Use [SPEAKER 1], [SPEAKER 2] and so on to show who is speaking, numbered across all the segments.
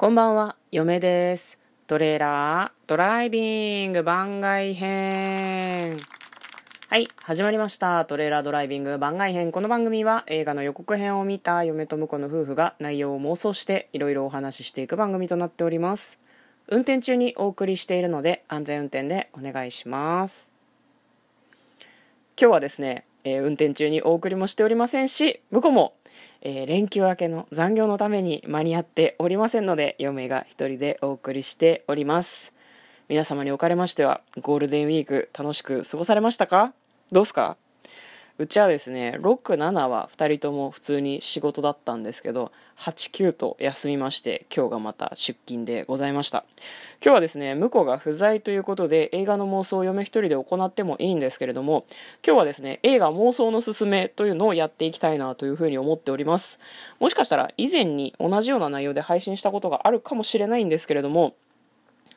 [SPEAKER 1] こんばんは、嫁です。トレーラードライビング番外編。はい、始まりました。トレーラードライビング番外編。この番組は映画の予告編を見た嫁と婿の夫婦が内容を妄想していろいろお話ししていく番組となっております。運転中にお送りしているので安全運転でお願いします。今日はですね、えー、運転中にお送りもしておりませんし、婿もえー、連休明けの残業のために間に合っておりませんので、嫁が一人でお送りしております。皆様におかれましては、ゴールデンウィーク楽しく過ごされましたか？どうすか？うちはですね、6、7は2人とも普通に仕事だったんですけど、8、9と休みまして、今日がまた出勤でございました。今日はですね、向こうが不在ということで、映画の妄想を嫁一人で行ってもいいんですけれども、今日はですね、映画妄想のすすめというのをやっていきたいなというふうに思っております。もしかしたら以前に同じような内容で配信したことがあるかもしれないんですけれども、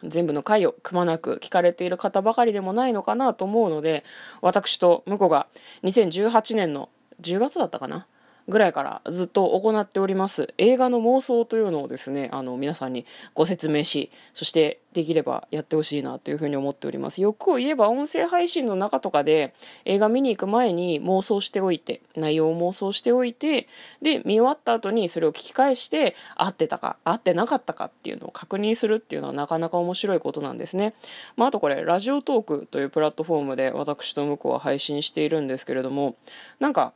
[SPEAKER 1] 全部の回をくまなく聞かれている方ばかりでもないのかなと思うので、私と婿が2018年の10月だったかな？ぐらいからずっと行っております。映画の妄想というのをですねあの皆さんにご説明しそしてできればやってほしいなというふうに思っております。欲を言えば音声配信の中とかで映画見に行く前に妄想しておいて内容を妄想しておいてで見終わった後にそれを聞き返して合ってたか合ってなかったかっていうのを確認するっていうのはなかなか面白いことなんですね、まあ、あとこれラジオトークというプラットフォームで私と向こうは配信しているんですけれどもなんか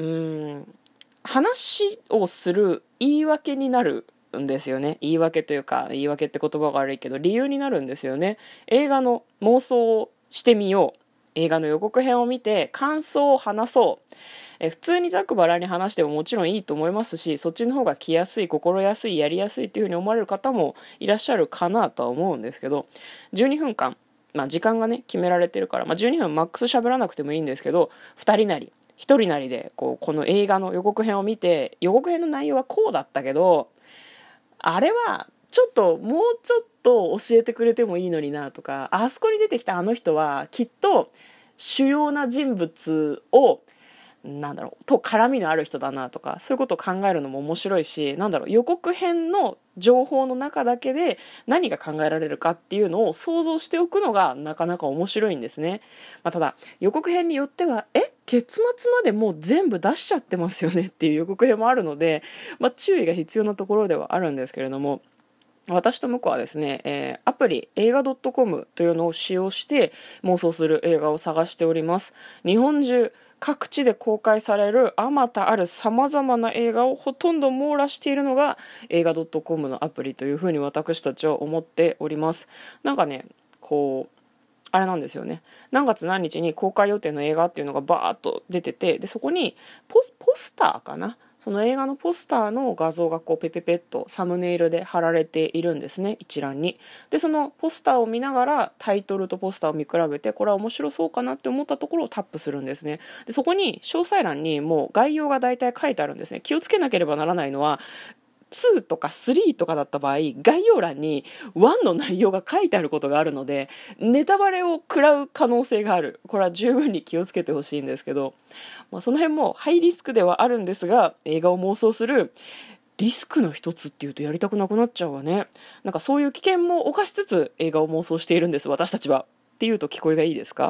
[SPEAKER 1] うん。話をする言い訳になるんですよね。言い訳というか言い訳って言葉が悪いけど理由になるんですよね。映画の妄想をしてみよう。映画の予告編を見て感想を話そう。え普通にざくばらに話してももちろんいいと思いますしそっちの方が来やすい心やすいやりやすいっていうふうに思われる方もいらっしゃるかなとは思うんですけど12分間まあ、時間がね決められてるから、まあ、12分マックス喋らなくてもいいんですけど2人なり一人なりでこうこの映画の予告編を見て予告編の内容はこうだったけどあれはちょっともうちょっと教えてくれてもいいのになとかあそこに出てきたあの人はきっと主要な人物をなんだろうと絡みのある人だなとかそういうことを考えるのも面白いしなんだろう予告編の情報の中だけで何が考えられるかっていうのを想像しておくのがなかなか面白いんですね、まあ、ただ予告編によってはえ？結末までもう全部出しちゃってますよねっていう予告編もあるので、まあ、注意が必要なところではあるんですけれども私と向こうはですね、えー、アプリ映画 .com というのを使用して妄想する映画を探しております。日本中各地で公開されるあまたある様々な映画をほとんど網羅しているのが映画 .com のアプリというふうに私たちは思っております。なんかね、こう、あれなんですよね。何月何日に公開予定の映画っていうのがバーッと出てて、で、そこにポスターかな？その映画のポスターの画像がこうペペペッとサムネイルで貼られているんですね一覧に。でそのポスターを見ながらタイトルとポスターを見比べてこれは面白そうかなって思ったところをタップするんですね。でそこに詳細欄にもう概要が大体書いてあるんですね。気をつけなければならないのは2とか3とかだった場合概要欄に1の内容が書いてあることがあるのでネタバレを食らう可能性がある。これは十分に気をつけてほしいんですけど、まあ、その辺もハイリスクではあるんですが映画を妄想するリスクの一つっていうとやりたくなくなっちゃうわね。なんかそういう危険も冒しつつ映画を妄想しているんです私たちは。っていうと聞こえがいいですか、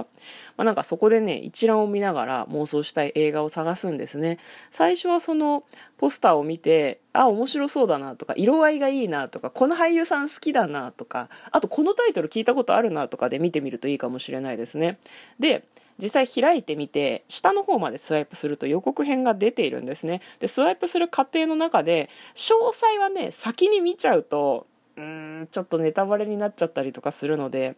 [SPEAKER 1] まあ、なんかそこでね一覧を見ながら妄想したい映画を探すんですね。最初はそのポスターを見てあ面白そうだなとか色合いがいいなとかこの俳優さん好きだなとかあとこのタイトル聞いたことあるなとかで見てみるといいかもしれないですね。で実際開いてみて下の方までスワイプすると予告編が出ているんですね。でスワイプする過程の中で詳細はね先に見ちゃうとうんちょっとネタバレになっちゃったりとかするので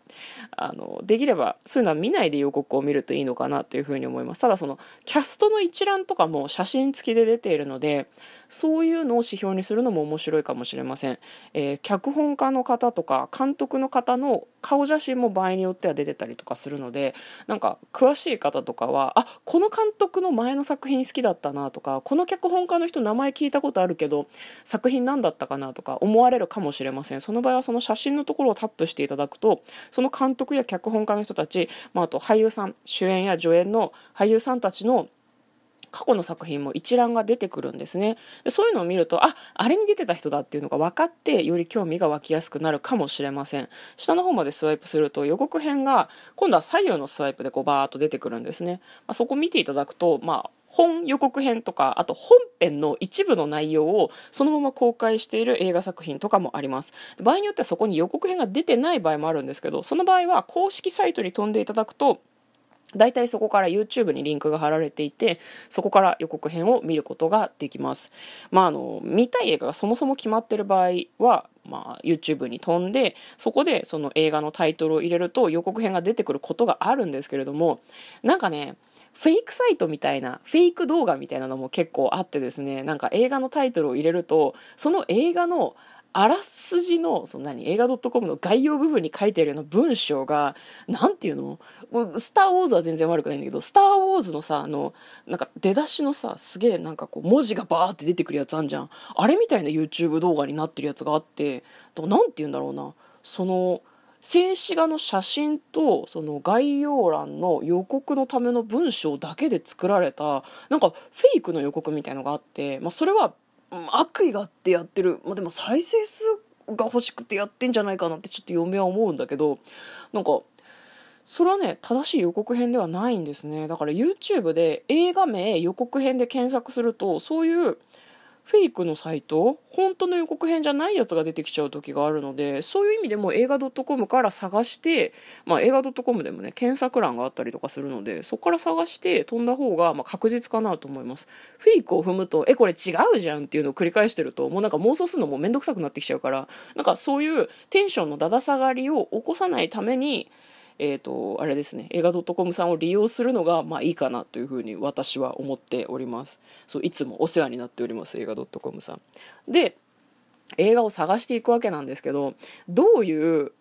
[SPEAKER 1] あのできればそういうのは見ないで予告を見るといいのかなというふうに思います。ただそのキャストの一覧とかも写真付きで出ているのでそういうのを指標にするのも面白いかもしれません、えー、脚本家の方とか監督の方の顔写真も場合によっては出てたりとかするのでなんか詳しい方とかはあこの監督の前の作品好きだったなとかこの脚本家の人名前聞いたことあるけど作品何だったかなとか思われるかもしれません。その場合はその写真のところをタップしていただくとその監督や脚本家の人たち、まあ、あと俳優さん主演や助演の俳優さんたちの過去の作品も一覧が出てくるんですね。でそういうのを見るとああれに出てた人だっていうのが分かってより興味が湧きやすくなるかもしれません。下の方までスワイプすると予告編が今度は左右のスワイプでこうバーッと出てくるんですね、まあ、そこ見ていただくとまあ本予告編とか、あと本編の一部の内容をそのまま公開している映画作品とかもあります。場合によってはそこに予告編が出てない場合もあるんですけど、その場合は公式サイトに飛んでいただくと、大体そこから YouTube にリンクが貼られていて、そこから予告編を見ることができます。まあ、あの、見たい映画がそもそも決まってる場合は、まあ、YouTube に飛んで、そこでその映画のタイトルを入れると予告編が出てくることがあるんですけれども、なんかね、フェイクサイトみたいな、フェイク動画みたいなのも結構あってですね、なんか映画のタイトルを入れると、その映画のあらすじの、その何、映画 .com の概要部分に書いてあるような文章が、なんていうの？スター・ウォーズは全然悪くないんだけど、スター・ウォーズのさ、あの、なんか出だしのさ、すげえなんかこう、文字がバーって出てくるやつあんじゃん。あれみたいな YouTube 動画になってるやつがあって、なんて言うんだろうな。その、静止画の写真とその概要欄の予告のための文章だけで作られたなんかフェイクの予告みたいのがあって、まあ、それは悪意があってやってる、まあ、でも再生数が欲しくてやってんじゃないかなってちょっと嫁は思うんだけどなんかそれはね正しい予告編ではないんですね。だから YouTube で映画名予告編で検索するとそういうフェイクのサイト本当の予告編じゃないやつが出てきちゃう時があるのでそういう意味でも映画 .com から探して、まあ、映画 .com でもね検索欄があったりとかするのでそこから探して飛んだ方がまあ確実かなと思います。フェイクを踏むとえこれ違うじゃんっていうのを繰り返してるともうなんか妄想するのもめんどくさくなってきちゃうからなんかそういうテンションのだだ下がりを起こさないためにえーと、あれですね映画 .com さんを利用するのがまあいいかなというふうに私は思っております。そういつもお世話になっております映画 .com さん。で映画を探していくわけなんですけどどういう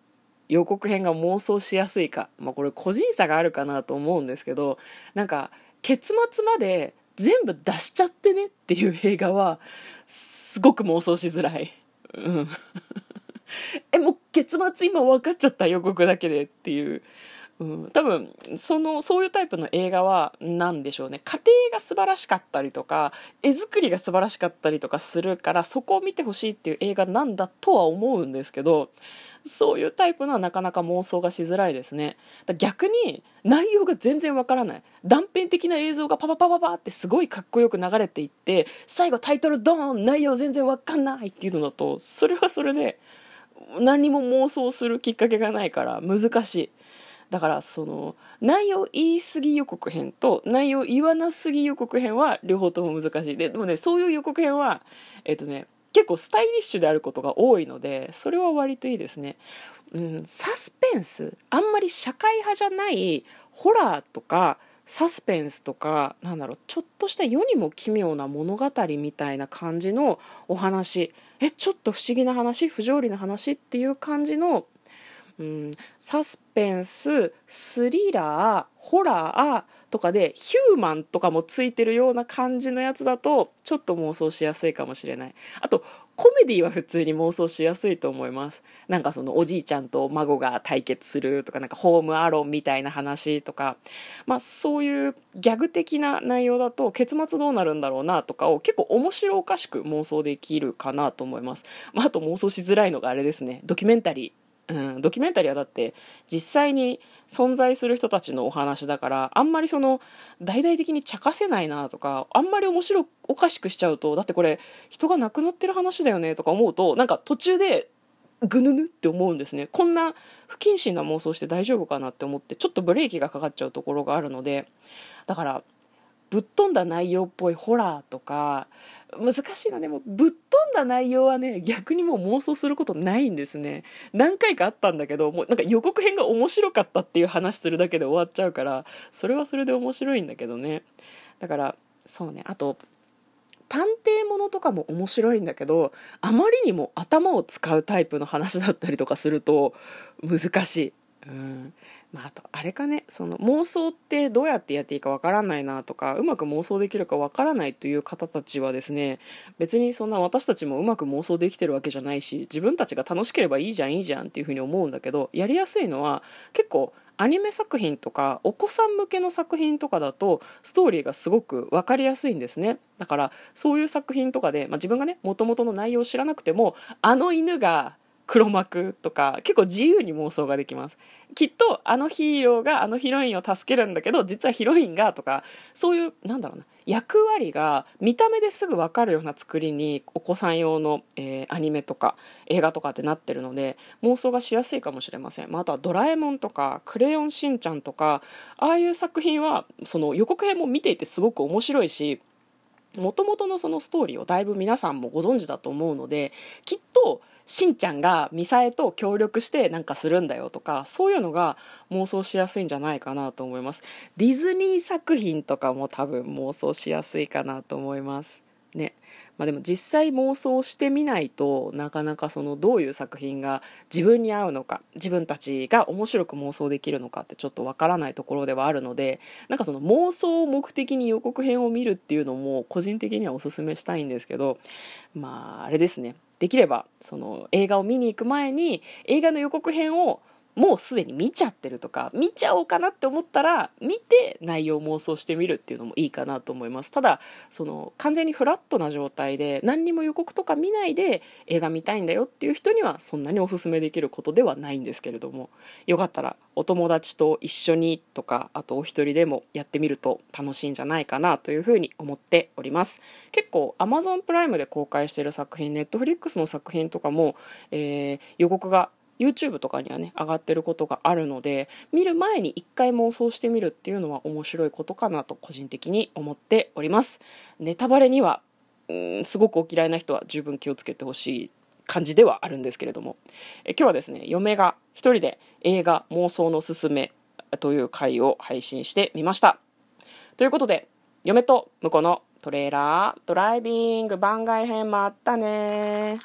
[SPEAKER 1] 予告編が妄想しやすいか、まあ、これ個人差があるかなと思うんですけどなんか結末まで全部出しちゃってねっていう映画はすごく妄想しづらい。うん。えもう結末今分かっちゃった予告だけでっていう、うん、多分そのそういうタイプの映画は何でしょうね。家庭が素晴らしかったりとか絵作りが素晴らしかったりとかするからそこを見てほしいっていう映画なんだとは思うんですけどそういうタイプのはなかなか妄想がしづらいですね。逆に内容が全然わからない。断片的な映像がパパパパパってすごいかっこよく流れていって最後タイトルドーン内容全然わかんないっていうのだとそれはそれで何も妄想するきっかけがないから難しい。だからその内容言い過ぎ予告編と内容言わなすぎ予告編は両方とも難しい。ででもねそういう予告編はえっ、とね結構スタイリッシュであることが多いのでそれは割といいですね、うん、サスペンス。あんまり社会派じゃないホラーとかサスペンスとかなんだろうちょっとした世にも奇妙な物語みたいな感じのお話えちょっと不思議な話不条理な話っていう感じの、うん、サスペンススリラーホラーとかでヒューマンとかもついてるような感じのやつだとちょっと妄想しやすいかもしれない。あとコメディは普通に妄想しやすいと思います。なんかそのおじいちゃんと孫が対決するとかなんかホームアロンみたいな話とか。まあそういうギャグ的な内容だと結末どうなるんだろうなとかを結構面白おかしく妄想できるかなと思います、まあ、あと妄想しづらいのがあれですね。ドキュメンタリー。うん、ドキュメンタリーはだって実際に存在する人たちのお話だからあんまりその大々的に茶化せないなとかあんまり面白おかしくしちゃうとだってこれ人が亡くなってる話だよねとか思うとなんか途中でぐぬぬって思うんですね。こんな不謹慎な妄想して大丈夫かなって思ってちょっとブレーキがかかっちゃうところがあるのでだからぶっ飛んだ内容っぽいホラーとか難しいな。でもぶっ飛んだ内容はね逆にもう妄想することないんですね。何回かあったんだけどもうなんか予告編が面白かったっていう話するだけで終わっちゃうからそれはそれで面白いんだけどね。だからそうね。あと探偵ものとかも面白いんだけどあまりにも頭を使うタイプの話だったりとかすると難しい。うん。まあ、あとあれかねその妄想ってどうやってやっていいかわからないなとかうまく妄想できるかわからないという方たちはですね別にそんな私たちもうまく妄想できてるわけじゃないし自分たちが楽しければいいじゃんいいじゃんっていうふうに思うんだけどやりやすいのは結構アニメ作品とかお子さん向けの作品とかだとストーリーがすごく分かりやすいんですね。だからそういう作品とかで、まあ、自分がねもともとの内容を知らなくてもあの犬が黒幕とか結構自由に妄想ができます。きっとあのヒーローがあのヒロインを助けるんだけど実はヒロインがとかそういうなんだろうな役割が見た目ですぐ分かるような作りにお子さん用の、えー、アニメとか映画とかってなってるので妄想がしやすいかもしれません、まあ、あとは「ドラえもん」とか「クレヨンしんちゃん」とかああいう作品はその予告編も見ていてすごく面白いしもともとのそのストーリーをだいぶ皆さんもご存知だと思うのできっとしんちゃんがミサエと協力してなんかするんだよとかそういうのが妄想しやすいんじゃないかなと思います。ディズニー作品とかも多分妄想しやすいかなと思います。ね。まあ、でも実際妄想してみないとなかなかそのどういう作品が自分に合うのか自分たちが面白く妄想できるのかってちょっとわからないところではあるのでなんかその妄想を目的に予告編を見るっていうのも個人的にはおすすめしたいんですけどまああれですね。できればその映画を見に行く前に映画の予告編をもうすでに見ちゃってるとか見ちゃおうかなって思ったら見て内容妄想してみるっていうのもいいかなと思います。ただその完全にフラットな状態で何にも予告とか見ないで映画見たいんだよっていう人にはそんなにおすすめできることではないんですけれどもよかったらお友達と一緒にとかあとお一人でもやってみると楽しいんじゃないかなというふうに思っております。結構 Amazon プライムで公開している作品 Netflix の作品とかも、えー、予告が YouTube とかにはね上がってることがあるので見る前に一回妄想してみるっていうのは面白いことかなと個人的に思っております。ネタバレにはうんすごくお嫌いな人は十分気をつけてほしい感じではあるんですけれども。え今日はですね嫁が一人で映画妄想のすすめという回を配信してみました。ということで嫁と婿のトレーラードライビング番外編もあったね